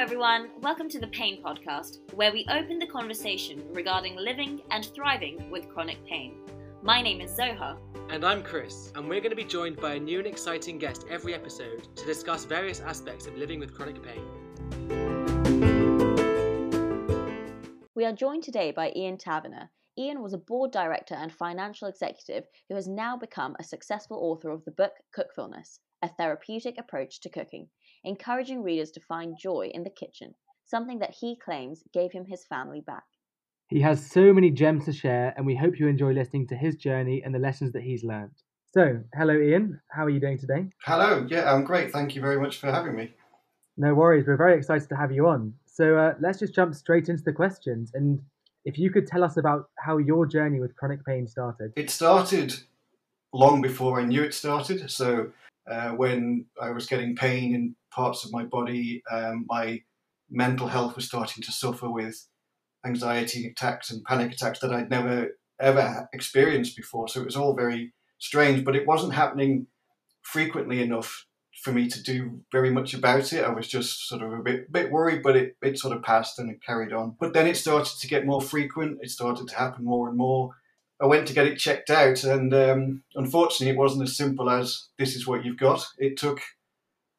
everyone. Welcome to the Pain Podcast, where we open the conversation regarding living and thriving with chronic pain. My name is Zoha. And I'm Chris, and we're going to be joined by a new and exciting guest every episode to discuss various aspects of living with chronic pain. We are joined today by Ian Taverner. Ian was a board director and financial executive who has now become a successful author of the book Cookfulness, a therapeutic approach to cooking encouraging readers to find joy in the kitchen, something that he claims gave him his family back. He has so many gems to share, and we hope you enjoy listening to his journey and the lessons that he's learned. So, hello, Ian. How are you doing today? Hello. Yeah, I'm great. Thank you very much for having me. No worries. We're very excited to have you on. So, uh, let's just jump straight into the questions. And if you could tell us about how your journey with chronic pain started. It started long before I knew it started. So, uh, when I was getting pain in parts of my body. Um, my mental health was starting to suffer with anxiety attacks and panic attacks that I'd never ever experienced before. So it was all very strange, but it wasn't happening frequently enough for me to do very much about it. I was just sort of a bit bit worried, but it, it sort of passed and it carried on. But then it started to get more frequent. It started to happen more and more. I went to get it checked out, and um, unfortunately, it wasn't as simple as this is what you've got. It took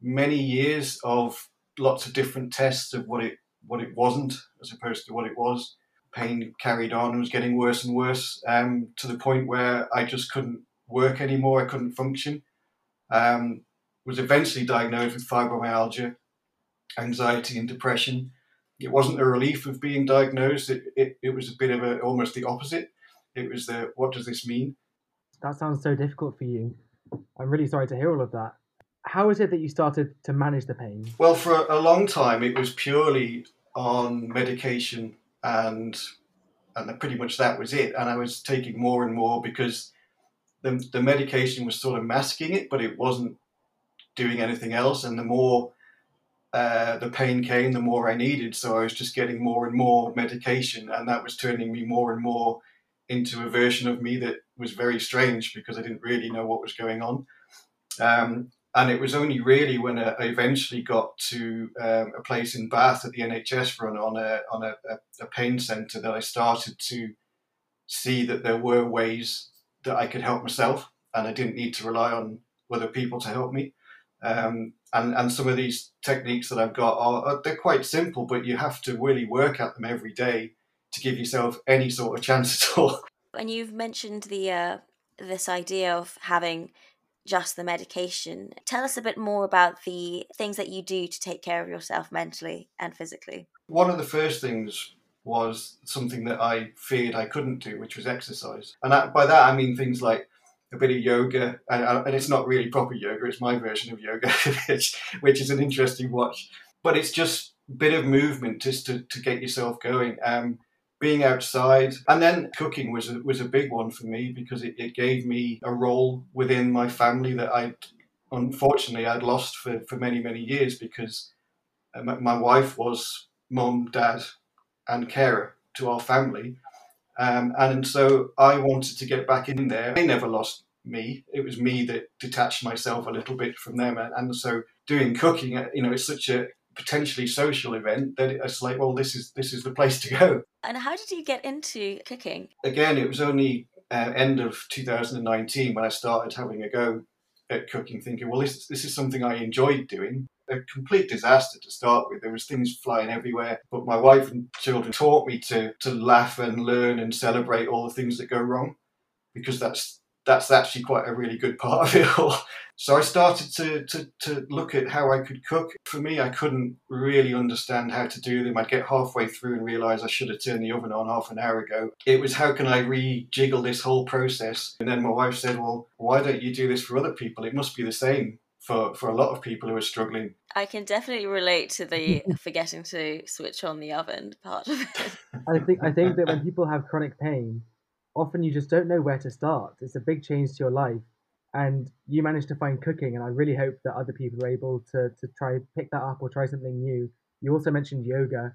many years of lots of different tests of what it what it wasn't as opposed to what it was. Pain carried on and was getting worse and worse um, to the point where I just couldn't work anymore. I couldn't function. Um, was eventually diagnosed with fibromyalgia, anxiety, and depression. It wasn't a relief of being diagnosed. It, it, it was a bit of a almost the opposite. It was the what does this mean? That sounds so difficult for you. I'm really sorry to hear all of that how is it that you started to manage the pain? Well, for a long time, it was purely on medication, and and pretty much that was it. And I was taking more and more because the the medication was sort of masking it, but it wasn't doing anything else. And the more uh, the pain came, the more I needed. So I was just getting more and more medication, and that was turning me more and more into a version of me that was very strange because I didn't really know what was going on. Um, and it was only really when I eventually got to um, a place in Bath at the NHS run on a on a, a, pain centre that I started to see that there were ways that I could help myself, and I didn't need to rely on other people to help me. Um, and and some of these techniques that I've got are they're quite simple, but you have to really work at them every day to give yourself any sort of chance at all. And you've mentioned the uh, this idea of having just the medication. Tell us a bit more about the things that you do to take care of yourself mentally and physically. One of the first things was something that I feared I couldn't do, which was exercise. And that, by that I mean things like a bit of yoga, and, and it's not really proper yoga, it's my version of yoga, which, which is an interesting watch. But it's just a bit of movement just to, to get yourself going. Um, being outside. And then cooking was a, was a big one for me because it, it gave me a role within my family that I unfortunately I'd lost for, for many many years because uh, my, wife was mom dad and carer to our family. Um, and so I wanted to get back in there. They never lost me. It was me that detached myself a little bit from them. And, and so doing cooking uh, you know it's such a potentially social event that it's like well this is this is the place to go. And how did you get into cooking? Again it was only uh, end of 2019 when i started having a go at cooking thinking well this, this is something i enjoyed doing. A complete disaster to start with. There was things flying everywhere but my wife and children taught me to to laugh and learn and celebrate all the things that go wrong because that's that's actually quite a really good part of it all. So I started to, to, to look at how I could cook. For me, I couldn't really understand how to do them. I'd get halfway through and realize I should have turned the oven on half an hour ago. It was how can I rejiggle this whole process? And then my wife said, Well, why don't you do this for other people? It must be the same for, for a lot of people who are struggling. I can definitely relate to the forgetting to switch on the oven part of it. I think I think that when people have chronic pain, often you just don't know where to start. It's a big change to your life. And you managed to find cooking, and I really hope that other people are able to, to try pick that up or try something new. You also mentioned yoga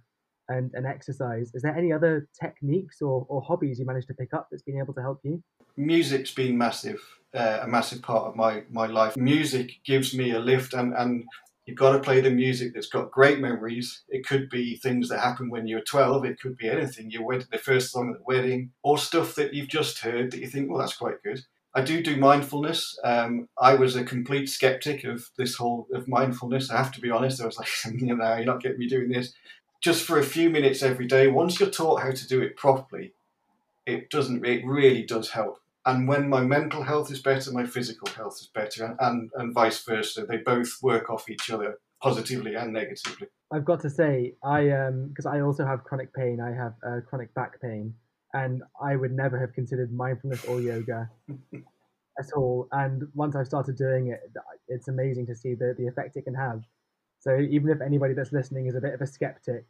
and, and exercise. Is there any other techniques or, or hobbies you managed to pick up that's been able to help you? Music's been massive, uh, a massive part of my, my life. Music gives me a lift, and, and You've got to play the music that's got great memories. It could be things that happened when you were 12. It could be anything. You went to the first song at the wedding or stuff that you've just heard that you think, well, that's quite good. I do do mindfulness. Um, I was a complete skeptic of this whole of mindfulness. I have to be honest. I was like, you know, you're not getting me doing this. Just for a few minutes every day. Once you're taught how to do it properly, it doesn't. It really does help and when my mental health is better, my physical health is better, and, and, and vice versa. They both work off each other positively and negatively. I've got to say, I um because I also have chronic pain. I have uh, chronic back pain, and I would never have considered mindfulness or yoga at all. And once I've started doing it, it's amazing to see the the effect it can have. So even if anybody that's listening is a bit of a skeptic,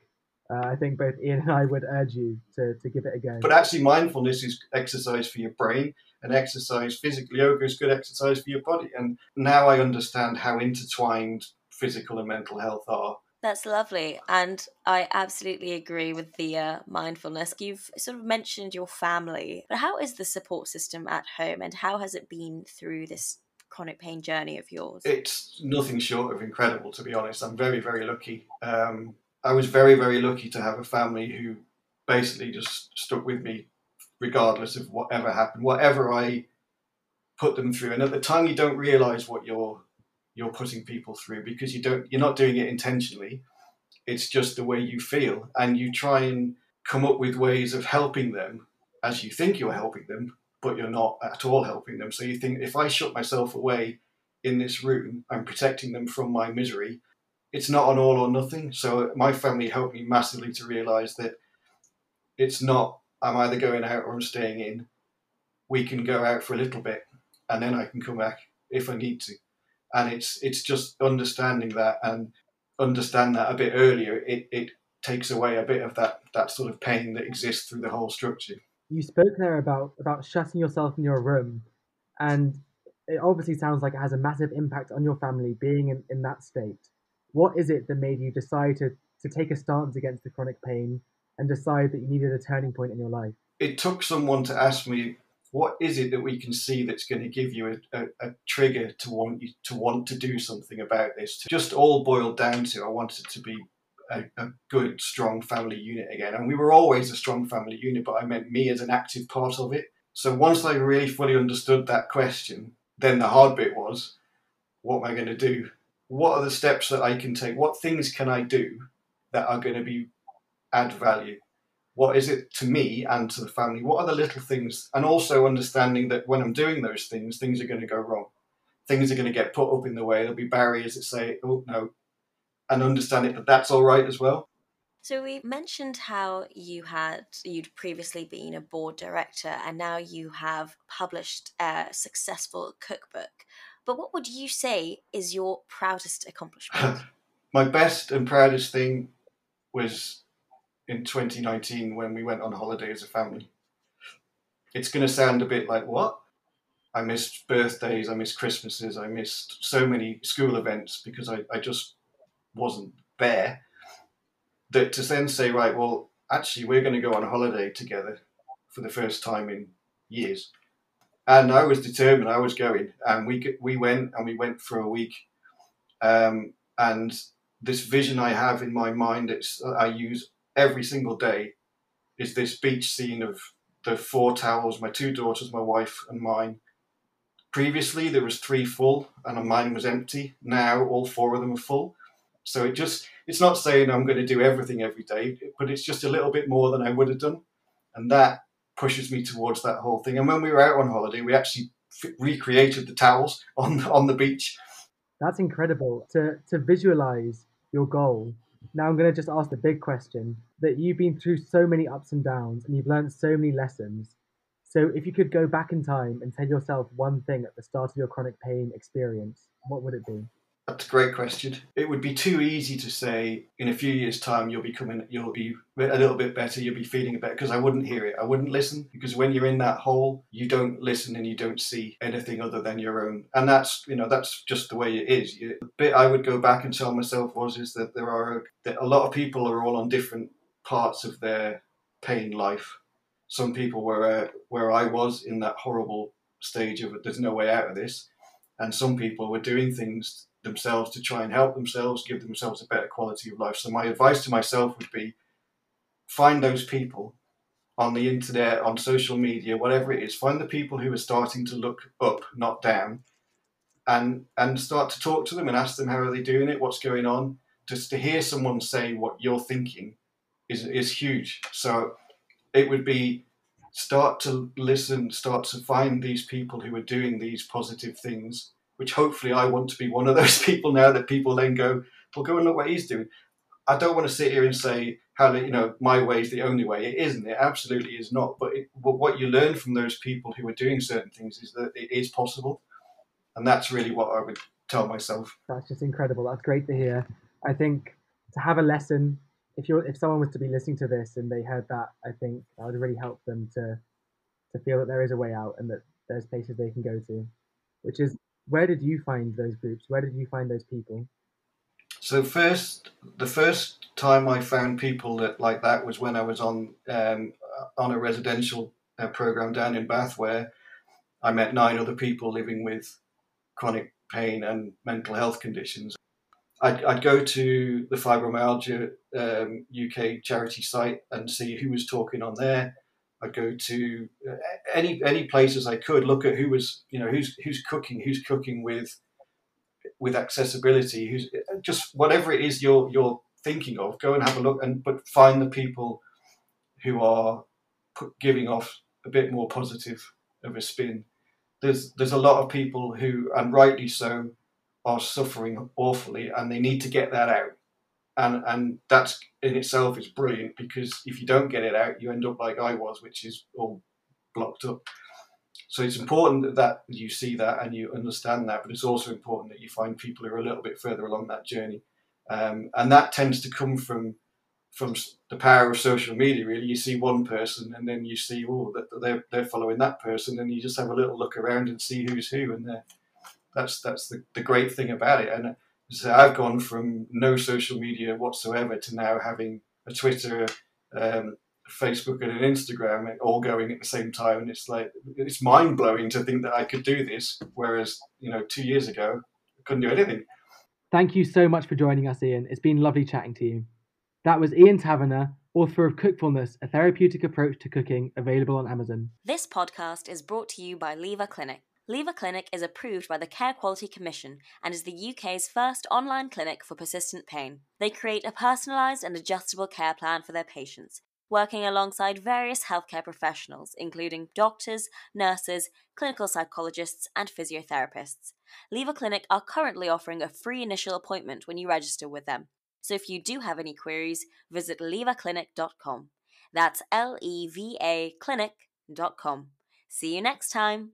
uh, I think both Ian and I would urge you to, to give it a go. But actually, mindfulness is exercise for your brain, and exercise physically. Yoga is good exercise for your body. And now I understand how intertwined physical and mental health are. That's lovely. And I absolutely agree with the uh, mindfulness. You've sort of mentioned your family, but how is the support system at home and how has it been through this chronic pain journey of yours? It's nothing short of incredible, to be honest. I'm very, very lucky. Um, I was very, very lucky to have a family who basically just stuck with me regardless of whatever happened, whatever I put them through. And at the time, you don't realize what you're you're putting people through because you don't you're not doing it intentionally. It's just the way you feel, and you try and come up with ways of helping them as you think you're helping them, but you're not at all helping them. So you think if I shut myself away in this room, I'm protecting them from my misery it's not an all or nothing. So my family helped me massively to realize that it's not I'm either going out or I'm staying in. We can go out for a little bit and then I can come back if I need to. And it's it's just understanding that and understand that a bit earlier, it, it takes away a bit of that that sort of pain that exists through the whole structure. You spoke there about about shutting yourself in your room and it obviously sounds like it has a massive impact on your family being in, in that state what is it that made you decide to, to take a stance against the chronic pain and decide that you needed a turning point in your life? It took someone to ask me, what is it that we can see that's going to give you a, a, a trigger to want you to want to do something about this? To Just all boiled down to I wanted to be a, a, good, strong family unit again. And we were always a strong family unit, but I meant me as an active part of it. So once I really fully understood that question, then the hard bit was, what am I going to do? What are the steps that I can take? What things can I do that are going to be add value? What is it to me and to the family? What are the little things? And also understanding that when I'm doing those things, things are going to go wrong. Things are going to get put up in the way. There'll be barriers that say, oh, no. And understanding that that's all right as well. So we mentioned how you had you'd previously been a board director and now you have published a successful cookbook. But what would you say is your proudest accomplishment? My best and proudest thing was in 2019 when we went on holiday as a family. It's going to sound a bit like what? I missed birthdays, I missed Christmases, I missed so many school events because I, I just wasn't there. That to then say, right, well, actually, we're going to go on holiday together for the first time in years and I was determined. I was going, and we we went and we went for a week. Um, and this vision I have in my mind, it's I use every single day, is this beach scene of the four towels, my two daughters, my wife, and mine. Previously, there was three full, and mine was empty. Now, all four of them are full. So it just it's not saying I'm going to do everything every day, but it's just a little bit more than I would have done, and that pushes me towards that whole thing. And when we were out on holiday, we actually f- recreated the towels on on the beach. That's incredible to to visualize your goal. Now I'm going to just ask the big question that you've been through so many ups and downs and you've learned so many lessons. So if you could go back in time and tell yourself one thing at the start of your chronic pain experience, what would it be? That's a great question. It would be too easy to say in a few years' time you'll be coming, you'll be a little bit better, you'll be feeling better because I wouldn't hear it. I wouldn't listen because when you're in that hole, you don't listen and you don't see anything other than your own. And that's you know that's just the way it is. The bit I would go back and tell myself was is that there are that a lot of people are all on different parts of their pain life. Some people were uh, where I was in that horrible stage of there's no way out of this, and some people were doing things themselves to try and help themselves, give themselves a better quality of life. So my advice to myself would be find those people on the internet, on social media, whatever it is, find the people who are starting to look up, not down, and and start to talk to them and ask them how are they doing it, what's going on. Just to hear someone say what you're thinking is is huge. So it would be start to listen, start to find these people who are doing these positive things, which hopefully I want to be one of those people now that people then go, well, go and look what he's doing. I don't want to sit here and say how you know my way is the only way. It isn't. It absolutely is not. But, it, what you learn from those people who are doing certain things is that it is possible, and that's really what I would tell myself. That's just incredible. That's great to hear. I think to have a lesson, if you if someone was to be listening to this and they heard that, I think that would really help them to to feel that there is a way out and that there's places they can go to. Which is where did you find those groups? Where did you find those people? So first, the first time I found people that like that was when I was on um, on a residential uh, program down in Bath, where I met nine other people living with chronic pain and mental health conditions. I'd, I'd go to the Fibromyalgia um, UK charity site and see who was talking on there. I'd go to uh, any any places I could look at who was you know who's who's cooking who's cooking with with accessibility who's just whatever it is you're you're thinking of go and have a look and but find the people who are giving off a bit more positive of a spin. There's there's a lot of people who and rightly so are suffering awfully and they need to get that out and and that in itself is brilliant because if you don't get it out you end up like I was which is all blocked up so it's important that you see that and you understand that, but it's also important that you find people who are a little bit further along that journey. Um, and that tends to come from from the power of social media. Really, you see one person, and then you see oh they're they're following that person, and you just have a little look around and see who's who, and that's that's the, the great thing about it. And so I've gone from no social media whatsoever to now having a Twitter, um, Facebook and an Instagram all going at the same time, and it's like it's mind blowing to think that I could do this, whereas you know two years ago I couldn't do anything. Thank you so much for joining us, Ian. It's been lovely chatting to you. That was Ian Taverner, author of Cookfulness, a therapeutic approach to cooking, available on Amazon. This podcast is brought to you by Leva Clinic. Leva Clinic is approved by the Care Quality Commission and is the UK's first online clinic for persistent pain. They create a personalised and adjustable care plan for their patients working alongside various healthcare professionals, including doctors, nurses, clinical psychologists, and physiotherapists. Leva Clinic are currently offering a free initial appointment when you register with them. So if you do have any queries, visit levaclinic.com. That's L E V A clinic.com. See you next time.